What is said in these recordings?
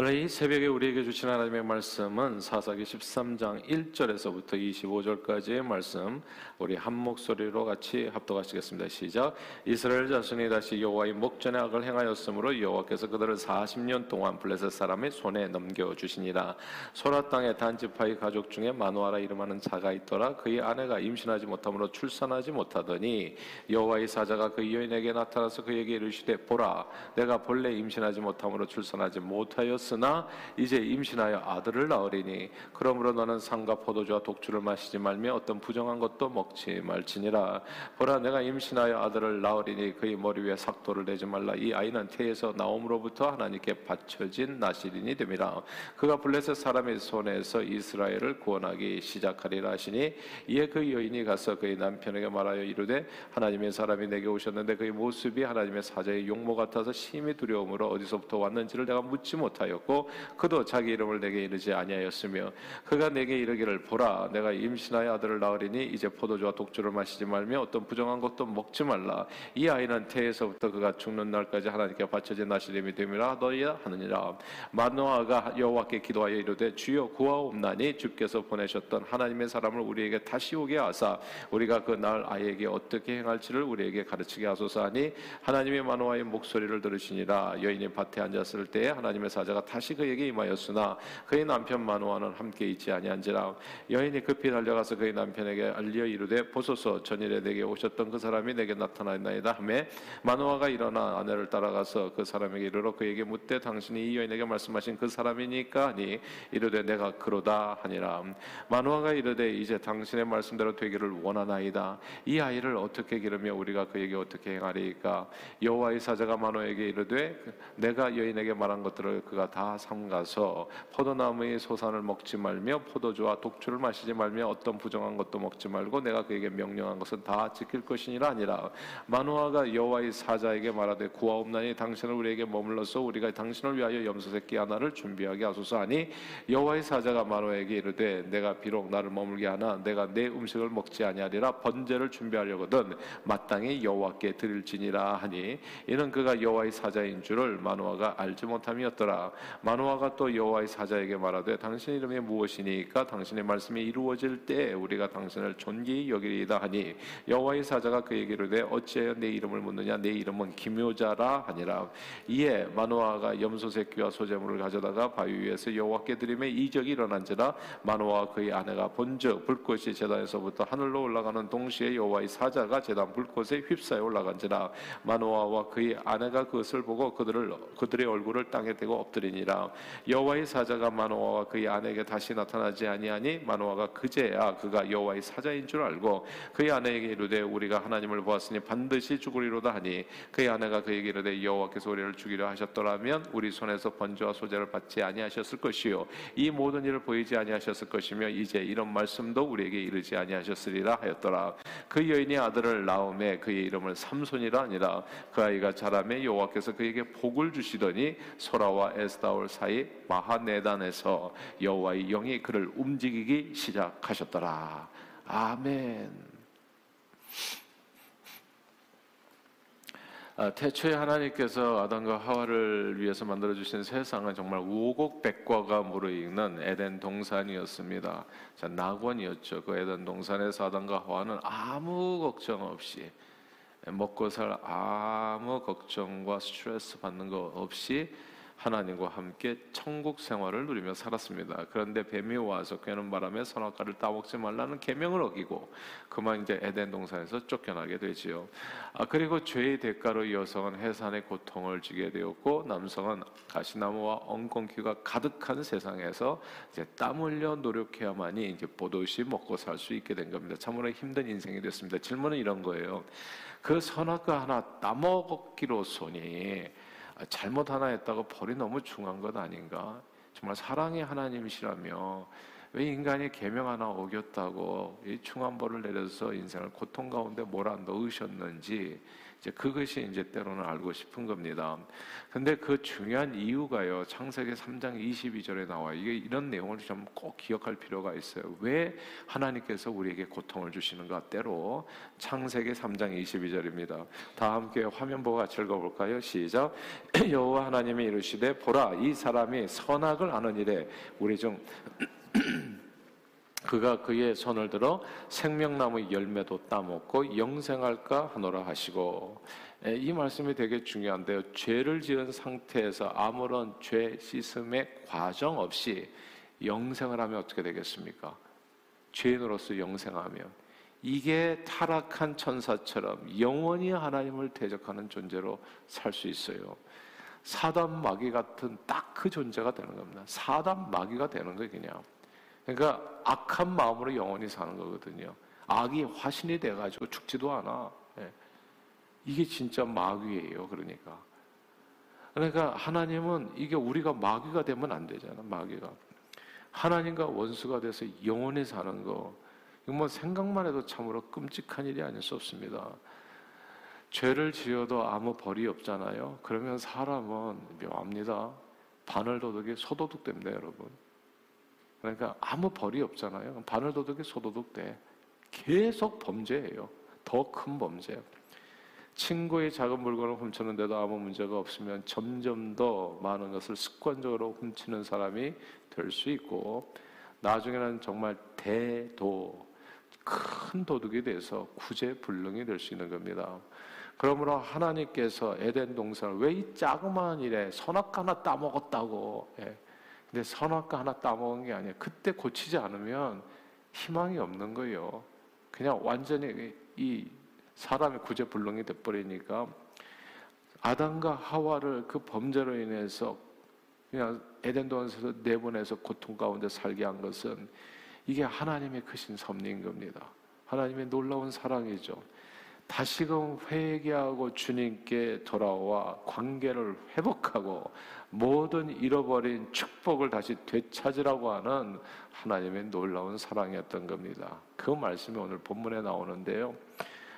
오늘 이 새벽에 우리에게 주신 하나님의 말씀은 사사기 13장 1절에서부터 25절까지의 말씀 우리 한 목소리로 같이 합독하시겠습니다. 시작. 이스라엘 자손이 다시 여호와의 목전에 악을 행하였으므로 여호와께서 그들을 40년 동안 블레셋 사람의 손에 넘겨 주시니라. 소라 땅에 단지파의 가족 중에 마누아라 이름하는 자가 있더라. 그의 아내가 임신하지 못함으로 출산하지 못하더니 여호와의 사자가 그 여인에게 나타나서 그에게 이르시되 보라 내가 본래 임신하지 못함으로 출산하지 못하였 있으나 이제 임신하여 아들을 낳으리니 그러므로 너는 상과 포도주와 독주를 마시지 말며 어떤 부정한 것도 먹지 말지니라. 보라 내가 임신하여 아들을 낳으리니 그의 머리 위에 삭도를 내지 말라. 이 아이는 태에서 나옴으로부터 하나님께 바쳐진 나시린이 됨이라. 그가 블레셋 사람의 손에서 이스라엘을 구원하기 시작하리라 하시니 이에 그 여인이 가서 그의 남편에게 말하여 이르되 하나님의 사람이 내게 오셨는데 그의 모습이 하나님의 사자의 용모 같아서 심히 두려움으로 어디서부터 왔는지를 내가 묻지 못하여 아니하였고 그도 자기 이름을 내게 이르지 아니하였으며 그가 내게 이르기를 보라 내가 임신하여 아들을 낳으리니 이제 포도주와 독주를 마시지 말며 어떤 부정한 것도 먹지 말라. 이 아이는 태에서부터 그가 죽는 날까지 하나님께 바쳐진 나시림이 됨이라 너희야 하느니라. 마노아가 여호와께 기도하여 이르되 주여 구하옵나니 주께서 보내셨던 하나님의 사람을 우리에게 다시 오게 하사 우리가 그 날 아이에게 어떻게 행할지를 우리에게 가르치게 하소서 하니 하나님의 마노아의 목소리를 들으시니라. 여인이 밭에 앉았을 때에 하나님의 사자가 다시 그에게 임하였으나 그의 남편 마노아는 함께 있지 아니한지라. 여인이 급히 달려가서 그의 남편에게 알려 이르되 보소서 전일에 내게 오셨던 그 사람이 내게 나타나있나이다 하매 마노아가 일어나 아내를 따라가서 그 사람에게 이르러 그에게 묻되 당신이 이 여인에게 말씀하신 그 사람이니까 하니 이르되 내가 그로다 하니라. 마노아가 이르되 이제 당신의 말씀대로 되기를 원하나이다. 이 아이를 어떻게 기르며 우리가 그에게 어떻게 행하리까? 여호와의 사자가 마노에게 이르되 내가 여인에게 말한 것들을 그가 다 삼가서 포도나무의 소산을 먹지 말며 포도주와 독주를 마시지 말며 어떤 부정한 것도 먹지 말고 내가 그에게 명령한 것은 다 지킬 것이니라 아니라. 마누아가 여호와의 사자에게 말하되 구하옵나니 당신을 우리에게 머물러서 우리가 당신을 위하여 염소 새끼 하나를 준비하게 하소서 하니 여호와의 사자가 마누아에게 이르되 내가 비록 나를 머물게 하나 내가 내 음식을 먹지 아니하리라 번제를 준비하려거든 마땅히 여호와께 드릴지니라 하니 이는 그가 여호와의 사자인 줄을 마누아가 알지 못함이었더라 마노아가 또 여호와의 사자에게 말하되 당신 이름이 무엇이니까 당신의 말씀이 이루어질 때 우리가 당신을 존귀히 여기리이다 하니 여호와의 사자가 그에게 이르되 어찌하여 내 이름을 묻느냐? 내 이름은 기묘자라 하니라. 이에 마노아가 염소 새끼와 소재물을 가져다가 바위 위에서 여호와께 드림에 이적이 일어난지라 마노아와 그의 아내가 본즉 불꽃이 제단에서부터 하늘로 올라가는 동시에 여호와의 사자가 제단 불꽃에 휩싸여 올라간지라 마노아와 그의 아내가 그것을 보고 그들을 그들의 얼굴을 땅에 대고 엎드리 니 아니라. 여호와의 사자가 마노아와 그의 아내에게 다시 나타나지 아니하니 마노아가 그제야 그가 여호와의 사자인 줄 알고 그의 아내에게 이르되 우리가 하나님을 보았으니 반드시 죽으리로다 하니 그의 아내가 그에게 이르되 여호와께서 우리를 죽이려 하셨더라면 우리 손에서 번제와 소제를 받지 아니하셨을 것이요. 이 모든 일을 보이지 아니하셨을 것이며 이제 이런 말씀도 우리에게 이르지 아니하셨으리라 하였더라. 그 여인이 아들을 낳음에 그의 이름을 삼손이라 아니라. 그 아이가 자라매 여호와께서 그에게 복을 주시더니 소라와 에스 다 다올 사이 마하네단에서 여호와의 영이 그를 움직이기 시작하셨더라. 아멘. 아, 태초에 하나님께서 아담과 하와를 위해서 만들어 주신 세상은 정말 우곡백과가 무르익는 에덴 동산이었습니다. 자, 낙원이었죠. 그 에덴 동산에서 아담과 하와는 아무 걱정 없이 먹고 살 아무 걱정과 스트레스 받는 거 없이 하나님과 함께 천국 생활을 누리며 살았습니다. 그런데 뱀이 와서 그는 바람에 선악과를 따먹지 말라는 계명을 어기고 그만 이제 에덴 동산에서 쫓겨나게 되지요. 아, 그리고 죄의 대가로 여성은 해산의 고통을 지게 되었고 남성은 가시나무와 엉겅퀴가 가득한 세상에서 이제 땀 흘려 노력해야만이 이제 보듯이 먹고 살 수 있게 된 겁니다. 참으로 힘든 인생이 됐습니다. 질문은 이런 거예요. 그 선악과 하나 따먹기로소니 잘못 하나 했다고 벌이 너무 중한 것 아닌가? 정말 사랑의 하나님이시라며 왜 인간이 계명 하나 어겼다고 이 중한 벌을 내려서 인생을 고통 가운데 몰아 넣으셨는지 이제 그것이 이제 때로는 알고 싶은 겁니다. 근데 그 중요한 이유가요. 창세기 3장 22절에 나와 이게 이런 내용을 좀 꼭 기억할 필요가 있어요. 왜 하나님께서 우리에게 고통을 주시는가? 때로 창세기 3장 22절입니다. 다 함께 화면 보고 같이 읽어볼까요? 시작. 여호와 하나님이 이르시되 보라 이 사람이 선악을 아는 일에 우리 중 그가 그의 손을 들어 생명나무 열매도 따먹고 영생할까 하노라 하시고 예, 이 말씀이 되게 중요한데요. 죄를 지은 상태에서 아무런 죄 씻음의 과정 없이 영생을 하면 어떻게 되겠습니까? 죄인으로서 영생하면 이게 타락한 천사처럼 영원히 하나님을 대적하는 존재로 살 수 있어요. 사단 마귀 같은 딱 그 존재가 되는 겁니다. 사단 마귀가 되는 거예요, 그냥. 그러니까 악한 마음으로 영원히 사는 거거든요. 악이 화신이 돼가지고 죽지도 않아. 예. 이게 진짜 마귀예요. 그러니까. 그러니까 하나님은 이게 우리가 마귀가 되면 안 되잖아. 마귀가. 하나님과 원수가 돼서 영원히 사는 거. 뭐 생각만 해도 참으로 끔찍한 일이 아닐 수 없습니다. 죄를 지어도 아무 벌이 없잖아요. 그러면 사람은 묘합니다. 바늘 도둑이 소도둑 됩니다, 여러분. 그러니까 아무 벌이 없잖아요. 바늘도둑이 소도둑 돼. 계속 범죄예요. 더 큰 범죄. 친구의 작은 물건을 훔쳤는데도 아무 문제가 없으면 점점 더 많은 것을 습관적으로 훔치는 사람이 될 수 있고 나중에는 정말 대도 큰 도둑이 돼서 구제불능이 될 수 있는 겁니다. 그러므로 하나님께서 에덴 동산을 왜 이 자그마한 일에 선악과 하나 따먹었다고 예. 근데 선악과 하나 따먹은 게 아니에요. 그때 고치지 않으면 희망이 없는 거예요. 그냥 완전히 이 사람의 구제불능이 돼버리니까 아담과 하와를 그 범죄로 인해서 그냥 에덴 동산에서 내보내서 고통 가운데 살게 한 것은 이게 하나님의 크신 섭리인 겁니다. 하나님의 놀라운 사랑이죠. 다시금 회개하고 주님께 돌아와 관계를 회복하고 모든 잃어버린 축복을 다시 되찾으라고 하는 하나님의 놀라운 사랑이었던 겁니다. 그 말씀이 오늘 본문에 나오는데요.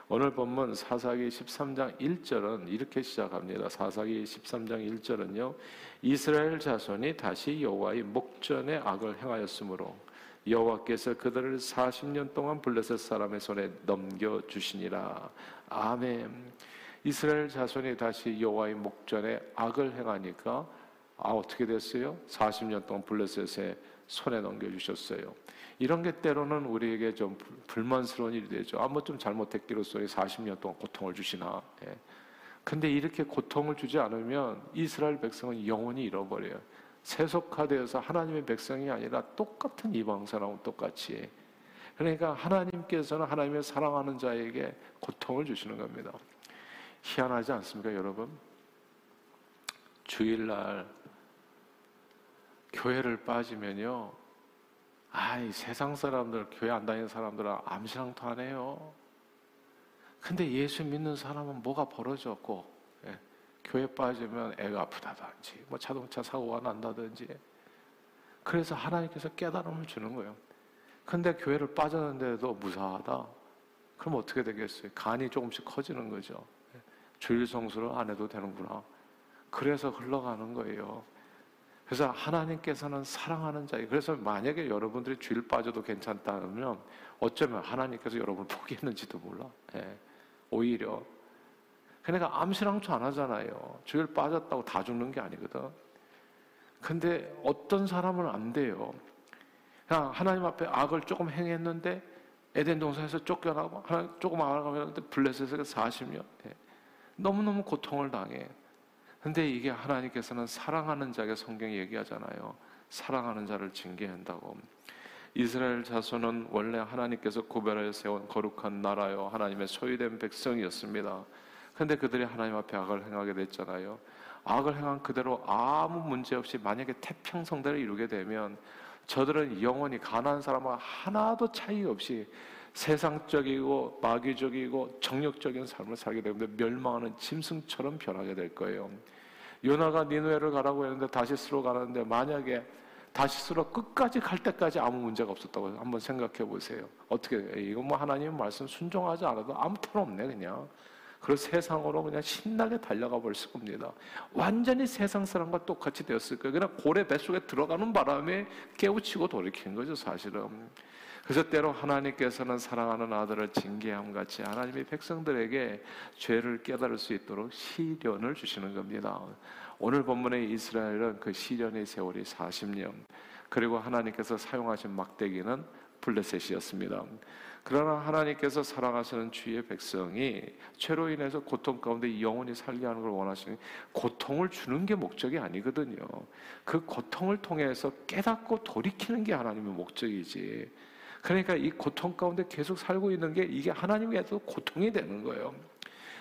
오늘 본문 사사기 13장 1절은 이렇게 시작합니다. 사사기 13장 1절은요. 이스라엘 자손이 다시 여호와의 목전에 악을 행하였으므로 여호와께서 그들을 40년 동안 블레셋 사람의 손에 넘겨 주시니라. 아멘. 이스라엘 자손이 다시 여호와의 목전에 악을 행하니까 아 어떻게 됐어요? 40년 동안 블레셋의 손에 넘겨 주셨어요. 이런 게 때로는 우리에게 좀 불만스러운 일이 되죠. 아, 뭐 좀 잘못했기로써 40년 동안 고통을 주시나. 예. 근데 이렇게 고통을 주지 않으면 이스라엘 백성은 영원히 잃어버려요. 세속화되어서 하나님의 백성이 아니라 똑같은 이방 사람은 똑같이. 그러니까 하나님께서는 하나님의 사랑하는 자에게 고통을 주시는 겁니다. 희한하지 않습니까, 여러분? 주일날 교회를 빠지면요. 아이, 세상 사람들, 교회 안 다니는 사람들은 암시랑도 안 해요. 근데 예수 믿는 사람은 뭐가 벌어졌고, 교회 빠지면 애가 아프다든지, 뭐 자동차 사고가 난다든지. 그래서 하나님께서 깨달음을 주는 거예요. 근데 교회를 빠졌는데도 무사하다? 그럼 어떻게 되겠어요? 간이 조금씩 커지는 거죠. 주일 성수를 안 해도 되는구나. 그래서 흘러가는 거예요. 그래서 하나님께서는 사랑하는 자예요. 그래서 만약에 여러분들이 주일 빠져도 괜찮다면 어쩌면 하나님께서 여러분을 포기했는지도 몰라. 예. 오히려 그러니까 암시랑도 안 하잖아요. 주일 빠졌다고 다 죽는 게 아니거든. 근데 어떤 사람은 안 돼요. 그냥 하나님 앞에 악을 조금 행했는데 에덴 동산에서 쫓겨나고 하나 조금 알아가면 블레셋에서 40년 네. 너무너무 고통을 당해. 근데 이게 하나님께서는 사랑하는 자에게 성경이 얘기하잖아요. 사랑하는 자를 징계한다고. 이스라엘 자손은 원래 하나님께서 구별하여 세운 거룩한 나라요 하나님의 소유된 백성이었습니다. 근데 그들이 하나님 앞에 악을 행하게 됐잖아요. 악을 행한 그대로 아무 문제 없이 만약에 태평성대를 이루게 되면 저들은 영원히 가난한 사람과 하나도 차이 없이 세상적이고 마귀적이고 정력적인 삶을 살게 되는데 멸망하는 짐승처럼 변하게 될 거예요. 요나가 니누에를 가라고 했는데 다시 스로 가는데 만약에 다시 스로 끝까지 갈 때까지 아무 문제가 없었다고 한번 생각해 보세요. 어떻게 이거 뭐 하나님 말씀 순종하지 않아도 아무 탈 없네 그냥. 그 세상으로 그냥 신나게 달려가 버렸을 겁니다. 완전히 세상 사람과 똑같이 되었을 거예요. 그냥 고래 뱃속에 들어가는 바람에 깨우치고 돌이킨 거죠, 사실은. 그래서 때로 하나님께서는 사랑하는 아들을 징계함 같이 하나님이 백성들에게 죄를 깨달을 수 있도록 시련을 주시는 겁니다. 오늘 본문의 이스라엘은 그 시련의 세월이 40년, 그리고 하나님께서 사용하신 막대기는 블레셋이었습니다. 그러나 하나님께서 사랑하시는 주의 백성이 죄로 인해서 고통 가운데 영원히 살게 하는 걸 원하시는 고통을 주는 게 목적이 아니거든요. 그 고통을 통해서 깨닫고 돌이키는 게 하나님의 목적이지. 그러니까 이 고통 가운데 계속 살고 있는 게 이게 하나님께도 고통이 되는 거예요.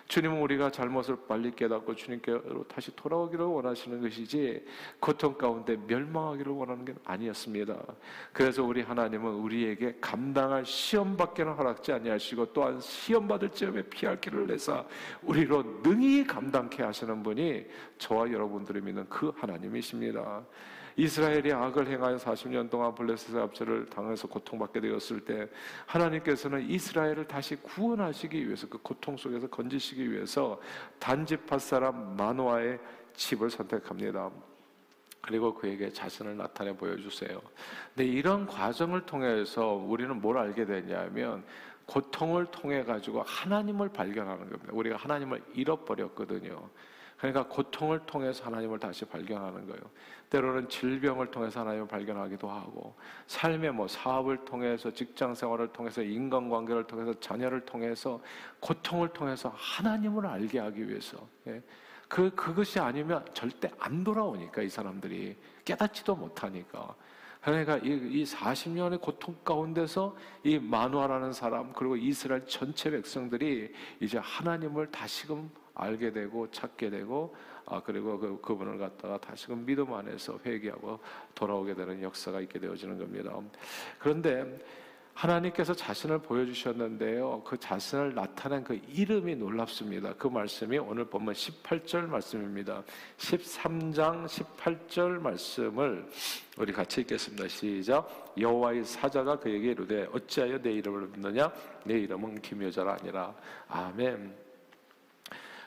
주님은 우리가 잘못을 빨리 깨닫고 주님께로 다시 돌아오기를 원하시는 것이지 고통 가운데 멸망하기를 원하는 게 아니었습니다. 그래서 우리 하나님은 우리에게 감당할 시험밖에는 허락지 아니하시고 또한 시험 받을 점에 피할 길을 내사 우리로 능히 감당케 하시는 분이 저와 여러분들이 믿는 그 하나님이십니다. 이스라엘이 악을 행하여 40년 동안 블레셋의 압제를 당해서 고통받게 되었을 때 하나님께서는 이스라엘을 다시 구원하시기 위해서 그 고통 속에서 건지시기 위해서 단지파 사람 마노아의 집을 선택합니다. 그리고 그에게 자신을 나타내 보여주세요. 근데 이런 과정을 통해서 우리는 뭘 알게 되냐면 고통을 통해 가지고 하나님을 발견하는 겁니다. 우리가 하나님을 잃어버렸거든요. 그러니까 고통을 통해서 하나님을 다시 발견하는 거예요. 때로는 질병을 통해서 하나님을 발견하기도 하고, 삶의 뭐 사업을 통해서, 직장 생활을 통해서, 인간관계를 통해서, 자녀를 통해서, 고통을 통해서 하나님을 알게 하기 위해서. 예. 그, 그것이 아니면 절대 안 돌아오니까, 이 사람들이. 깨닫지도 못하니까. 그러니까 이, 이 40년의 고통 가운데서 이 마누아라는 사람, 그리고 이스라엘 전체 백성들이 이제 하나님을 다시금 알게 되고 찾게 되고 아 그리고 그 그분을 갖다가 다시금 믿음 안에서 회개하고 돌아오게 되는 역사가 있게 되어지는 겁니다. 그런데 하나님께서 자신을 보여주셨는데요. 그 자신을 나타낸 그 이름이 놀랍습니다. 그 말씀이 오늘 보면 18절 말씀입니다. 13장 18절 말씀을 우리 같이 읽겠습니다. 시작. 여호와의 사자가 그에게 이르되 어찌하여 내 이름을 믿느냐? 내 이름은 기묘자라 아니라. 아멘.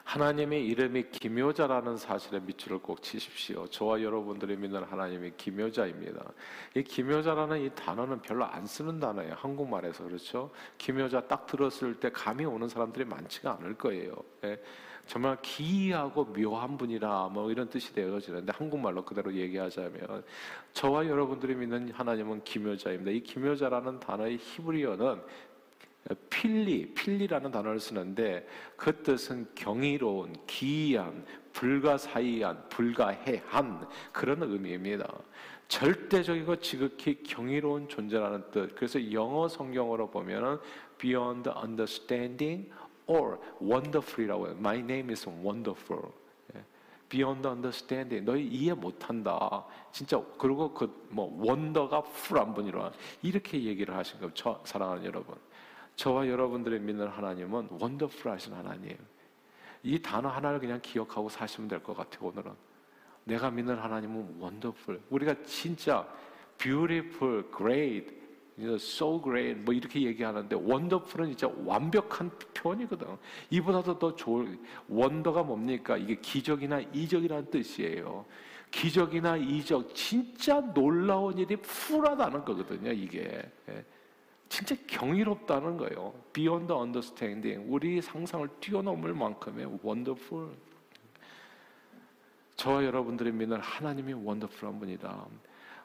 하나님의 이름이 기묘자라는 사실에 밑줄을 꼭 치십시오. 저와 여러분들이 믿는 하나님이 기묘자입니다. 이 기묘자라는 이 단어는 별로 안 쓰는 단어예요. 한국말에서 그렇죠. 기묘자 딱 들었을 때 감이 오는 사람들이 많지가 않을 거예요. 예. 정말 기이하고 묘한 분이라 뭐 이런 뜻이 되어지는데 한국말로 그대로 얘기하자면 저와 여러분들이 믿는 하나님은 기묘자입니다. 이 기묘자라는 단어의 히브리어는 필리, 필리라는 단어를 쓰는데 그 뜻은 경이로운, 기이한, 불가사의한, 불가해한 그런 의미입니다. 절대적이고 지극히 경이로운 존재라는 뜻. 그래서 영어 성경으로 보면은 beyond understanding or wonderful이라고 해요. My name is wonderful. 예. beyond understanding. 너희 이해 못한다. 진짜 그리고 그 뭐 원더가 풀한 분이라 이렇게 얘기를 하신 거죠. 사랑하는 여러분. 저와 여러분들의 믿는 하나님은 원더풀 하신 하나님. 이 단어 하나를 그냥 기억하고 사시면 될 것 같아요, 오늘은. 내가 믿는 하나님은 원더풀. 우리가 진짜 beautiful, great, so great, 뭐 이렇게 얘기하는데 원더풀은 진짜 완벽한 표현이거든. 이보다도 더 좋을, 원더가 뭡니까? 이게 기적이나 이적이라는 뜻이에요. 기적이나 이적, 진짜 놀라운 일이 풀하다는 거거든요, 이게. 예. 진짜 경이롭다는 거예요. Beyond understanding. 우리 상상을 뛰어넘을 만큼의 wonderful. 저와 여러분들이 믿는 하나님이 원더풀한 분이다.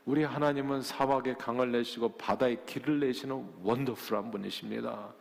우리 하나님은 사막에 강을 내시고 바다에 길을 내시는 원더풀한 분이십니다.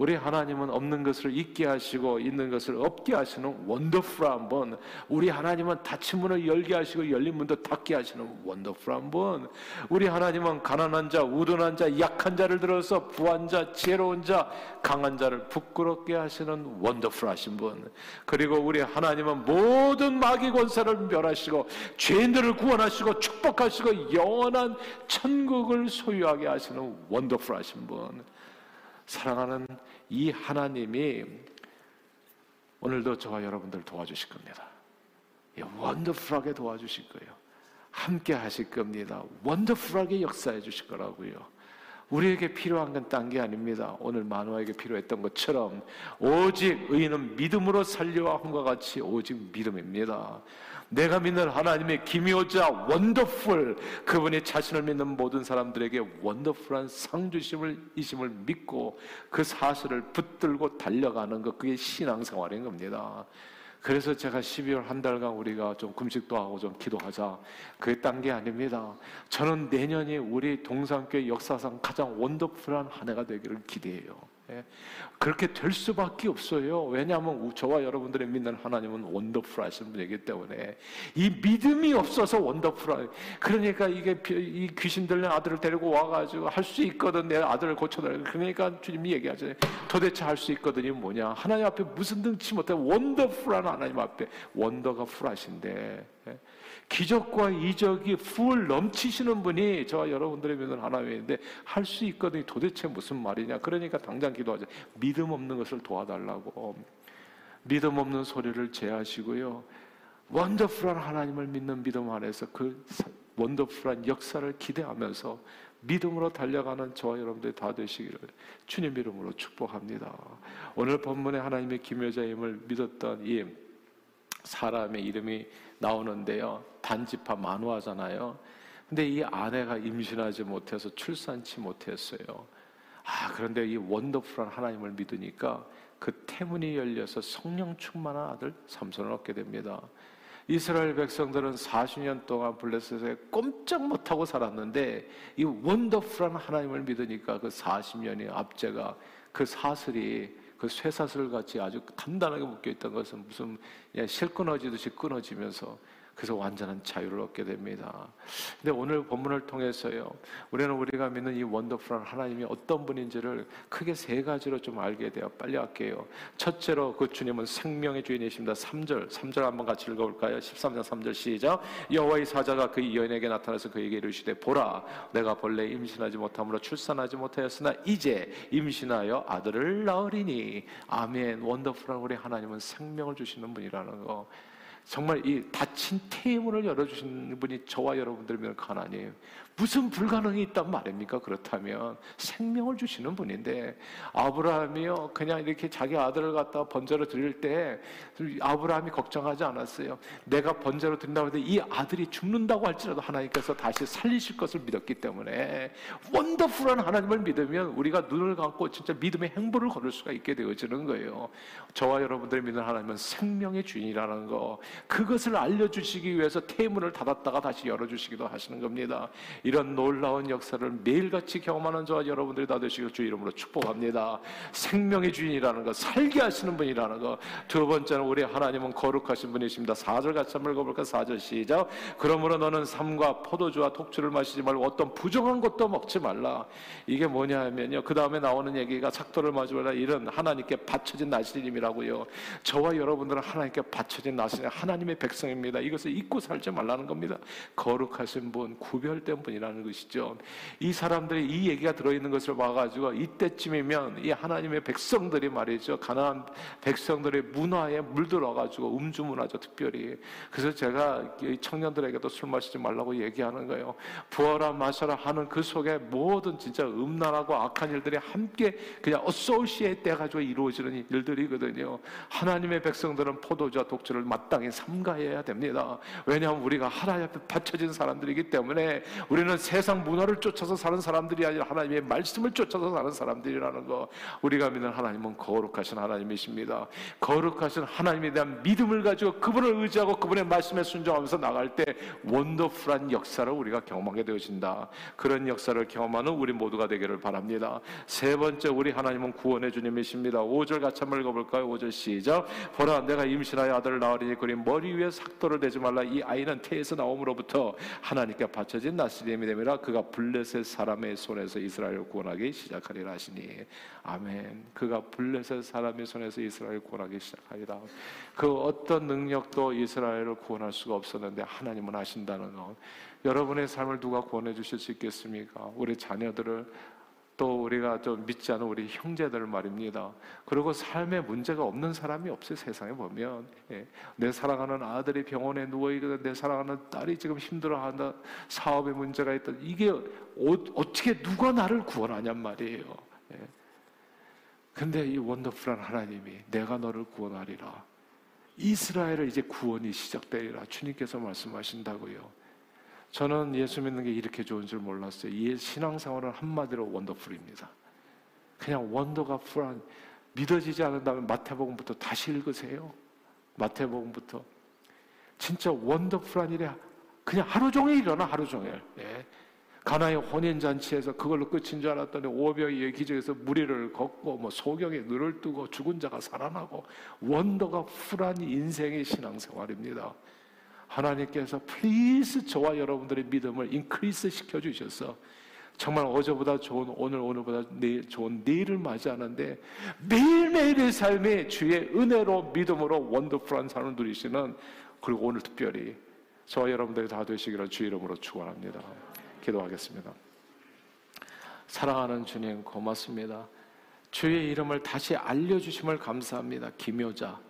우리 하나님은 없는 것을 있게 하시고 있는 것을 없게 하시는 원더풀한 분. 우리 하나님은 닫힌 문을 열게 하시고 열린 문도 닫게 하시는 원더풀한 분. 우리 하나님은 가난한 자, 우둔한 자, 약한 자를 들어서 부한 자, 지혜로운 자, 강한 자를 부끄럽게 하시는 원더풀하신 분. 그리고 우리 하나님은 모든 마귀 권세를 멸하시고 죄인들을 구원하시고 축복하시고 영원한 천국을 소유하게 하시는 원더풀하신 분. 사랑하는 이 하나님이 오늘도 저와 여러분들 도와주실 겁니다. 원더풀하게 도와주실 거예요. 함께 하실 겁니다. 원더풀하게 역사해 주실 거라고요. 우리에게 필요한 건 딴 게 아닙니다. 오늘 만화에게 필요했던 것처럼 오직 의인은 믿음으로 살려와 함과 같이 오직 믿음입니다. 내가 믿는 하나님의 기묘자 원더풀 그분이 자신을 믿는 모든 사람들에게 원더풀한 상주심을 이심을 믿고 그 사실을 붙들고 달려가는 것 그게 신앙생활인 겁니다. 그래서 제가 12월 한 달간 우리가 좀 금식도 하고 좀 기도하자. 그게 딴 게 아닙니다. 저는 내년이 우리 동산교회 역사상 가장 원더풀한 한 해가 되기를 기대해요. 예. 그렇게 될 수밖에 없어요. 왜냐하면 저와 여러분들의 믿는 하나님은 원더풀하신 분이기 때문에 이 믿음이 없어서 원더풀한. 그러니까 이게 이 귀신 들린 아들을 데리고 와가지고 할 수 있거든 내 아들을 고쳐달라. 그러니까 주님이 얘기하잖아요. 도대체 할 수 있거든이 뭐냐? 하나님 앞에 무슨 등치 못해 원더풀한 하나님 앞에 원더가 풀하신데. 예. 기적과 이적이 풀 넘치시는 분이 저와 여러분들의 믿는 하나님인데 할 수 있거든요. 도대체 무슨 말이냐? 그러니까 당장 기도하자. 믿음 없는 것을 도와달라고. 믿음 없는 소리를 제하시고요. 원더풀한 하나님을 믿는 믿음 안에서 그 원더풀한 역사를 기대하면서 믿음으로 달려가는 저와 여러분들이 다 되시기를 주님 이름으로 축복합니다. 오늘 본문에 하나님의 기묘자임을 믿었던 이 사람의 이름이 나오는데요. 단지파 만화잖아요. 근데 이 아내가 임신하지 못해서 출산치 못했어요. 아, 그런데 이 원더풀한 하나님을 믿으니까 그 태문이 열려서 성령 충만한 아들 삼손을 얻게 됩니다. 이스라엘 백성들은 40년 동안 블레셋에 꼼짝 못하고 살았는데 이 원더풀한 하나님을 믿으니까 그 40년의 압제가 그 사슬이 그 쇠사슬 같이 아주 단단하게 묶여 있던 것은 무슨 실 끊어지듯이 끊어지면서 그래서 완전한 자유를 얻게 됩니다. 근데 오늘 본문을 통해서요, 우리는 우리가 믿는 이 원더풀한 하나님이 어떤 분인지를 크게 세 가지로 좀 알게 돼요. 빨리 할게요. 첫째로 그 주님은 생명의 주인이십니다. 3절, 3절 한번 같이 읽어볼까요? 13장 3절 시작. 여호와의 사자가 그 여인에게 나타나서 그에게 이르시되 보라, 내가 본래 임신하지 못함으로 출산하지 못하였으나 이제 임신하여 아들을 낳으리니 아멘. 원더풀한 우리 하나님은 생명을 주시는 분이라는 거. 정말 이 닫힌 테이블을 열어주시는 분이 저와 여러분들이면 그 하나님. 무슨 불가능이 있단 말입니까? 그렇다면 생명을 주시는 분인데 아브라함이요 그냥 이렇게 자기 아들을 갖다 번제로 드릴 때 아브라함이 걱정하지 않았어요. 내가 번제로 드린다고 해도 이 아들이 죽는다고 할지라도 하나님께서 다시 살리실 것을 믿었기 때문에 원더풀한 하나님을 믿으면 우리가 눈을 감고 진짜 믿음의 행보를 걸을 수가 있게 되어지는 거예요. 저와 여러분들이 믿는 하나님은 생명의 주인이라는 거 그것을 알려주시기 위해서 태문을 닫았다가 다시 열어주시기도 하시는 겁니다. 이런 놀라운 역사를 매일같이 경험하는 저와 여러분들이 다 되시길 주 이름으로 축복합니다. 생명의 주인이라는 것, 살게 하시는 분이라는 것. 두 번째는 우리 하나님은 거룩하신 분이십니다. 4절 같이 한번 읽어볼까? 4절 시작. 그러므로 너는 삶과 포도주와 독주를 마시지 말고 어떤 부정한 것도 먹지 말라. 이게 뭐냐 하면요. 그 다음에 나오는 얘기가 sak도를 마지 말라. 이런 하나님께 바쳐진 나시림이라고요. 저와 여러분들은 하나님께 바쳐진 나시림, 하나님의 백성입니다. 이것을 잊고 살지 말라는 겁니다. 거룩하신 분, 구별된 분이 이라는 것이죠. 이 사람들이 이 얘기가 들어있는 것을 봐가지고 이때쯤이면 이 하나님의 백성들이 말이죠. 가난한 백성들의 문화에 물들어가지고 음주 문화죠, 특별히. 그래서 제가 청년들에게도 술 마시지 말라고 얘기하는 거예요. 부어라 마셔라 하는 그 속에 모든 진짜 음란하고 악한 일들이 함께 그냥 어소시에 떼가지고 이루어지는 일들이거든요. 하나님의 백성들은 포도주와 독주를 마땅히 삼가해야 됩니다. 왜냐하면 우리가 하나님 앞에 바쳐진 사람들이기 때문에 우리는 세상 문화를 쫓아서 사는 사람들이 아니라 하나님의 말씀을 쫓아서 사는 사람들이라는 거. 우리가 믿는 하나님은 거룩하신 하나님이십니다. 거룩하신 하나님에 대한 믿음을 가지고 그분을 의지하고 그분의 말씀에 순종하면서 나갈 때 원더풀한 역사를 우리가 경험하게 되어진다. 그런 역사를 경험하는 우리 모두가 되기를 바랍니다. 세 번째 우리 하나님은 구원의 주님이십니다. 5절 같이 한번 읽어볼까요? 5절 시작. 보라 내가 임신하여 아들을 낳으리니 그리 머리 위에 삭도를 대지 말라. 이 아이는 태에서 나옴으로부터 하나님께 바쳐진 나시리 뱀이 되미라 그가 블레셋 사람의 손에서 이스라엘을 구원하기 시작하리라 하시니 아멘. 그가 블레셋 사람의 손에서 이스라엘을 구원하기 시작하리라. 그 어떤 능력도 이스라엘을 구원할 수가 없었는데 하나님은 하신다는 것. 여러분의 삶을 누가 구원해 주실 수 있겠습니까? 우리 자녀들을 또 우리가 좀 믿지 않은 우리 형제들 말입니다. 그리고 삶에 문제가 없는 사람이 없어요 세상에 보면 예. 내 사랑하는 아들이 병원에 누워 있거든 내 사랑하는 딸이 지금 힘들어한다 사업에 문제가 있다 이게 어, 어떻게 누가 나를 구원하냔 말이에요. 예. 근데 이 원더풀한 하나님이 내가 너를 구원하리라. 이스라엘을 이제 구원이 시작되리라 주님께서 말씀하신다고요. 저는 예수 믿는 게 이렇게 좋은 줄 몰랐어요. 이 신앙생활은 한마디로 원더풀입니다. 그냥 원더가 풀한 믿어지지 않는다면 마태복음부터 다시 읽으세요. 마태복음부터 진짜 원더풀한 일에 그냥 하루 종일 일어나 하루 종일. 예. 가나의 혼인 잔치에서 그걸로 끝인 줄 알았더니 오병이어의 기적에서 물 위를 걷고 뭐 소경의 눈을 뜨고 죽은 자가 살아나고 wonder가 full한 인생의 신앙생활입니다. 하나님께서 please 저와 여러분들의 믿음을 increase 시켜 주셔서 정말 어제보다 좋은 오늘 오늘보다 내일 좋은 내일을 맞이하는데 매일매일의 삶에 주의 은혜로 믿음으로 wonderful한 삶을 누리시는 그리고 오늘 특별히 저와 여러분들이 다 되시기를 주 이름으로 축원합니다. 기도하겠습니다. 사랑하는 주님 고맙습니다. 주의 이름을 다시 알려주심을 감사합니다. 기묘자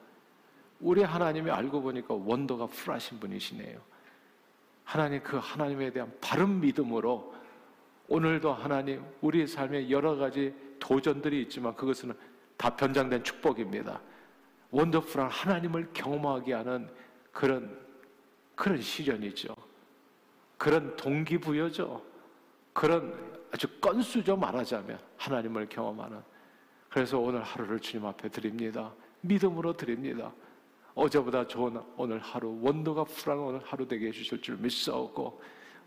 우리 하나님이 알고 보니까 원더가 풀하신 분이시네요. 하나님 그 하나님에 대한 바른 믿음으로 오늘도 하나님 우리 삶에 여러 가지 도전들이 있지만 그것은 다 변장된 축복입니다. 원더풀한 하나님을 경험하게 하는 그런 그런 시련이죠. 그런 동기부여죠. 그런 아주 건수죠 말하자면 하나님을 경험하는. 그래서 오늘 하루를 주님 앞에 드립니다. 믿음으로 드립니다. 어제보다 좋은 오늘 하루, 원더가 풀한 오늘 하루 되게 해주실 줄 믿사오고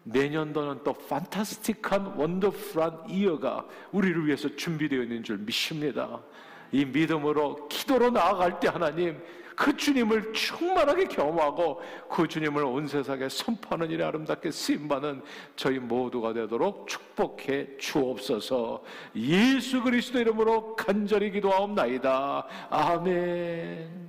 내년도는 또 판타스틱한 원더풀한 이어가 우리를 위해서 준비되어 있는 줄 믿습니다. 이 믿음으로 기도로 나아갈 때 하나님 그 주님을 충만하게 경험하고 그 주님을 온 세상에 선포하는 일에 아름답게 쓰임받는 저희 모두가 되도록 축복해 주옵소서 예수 그리스도 이름으로 간절히 기도하옵나이다. 아멘.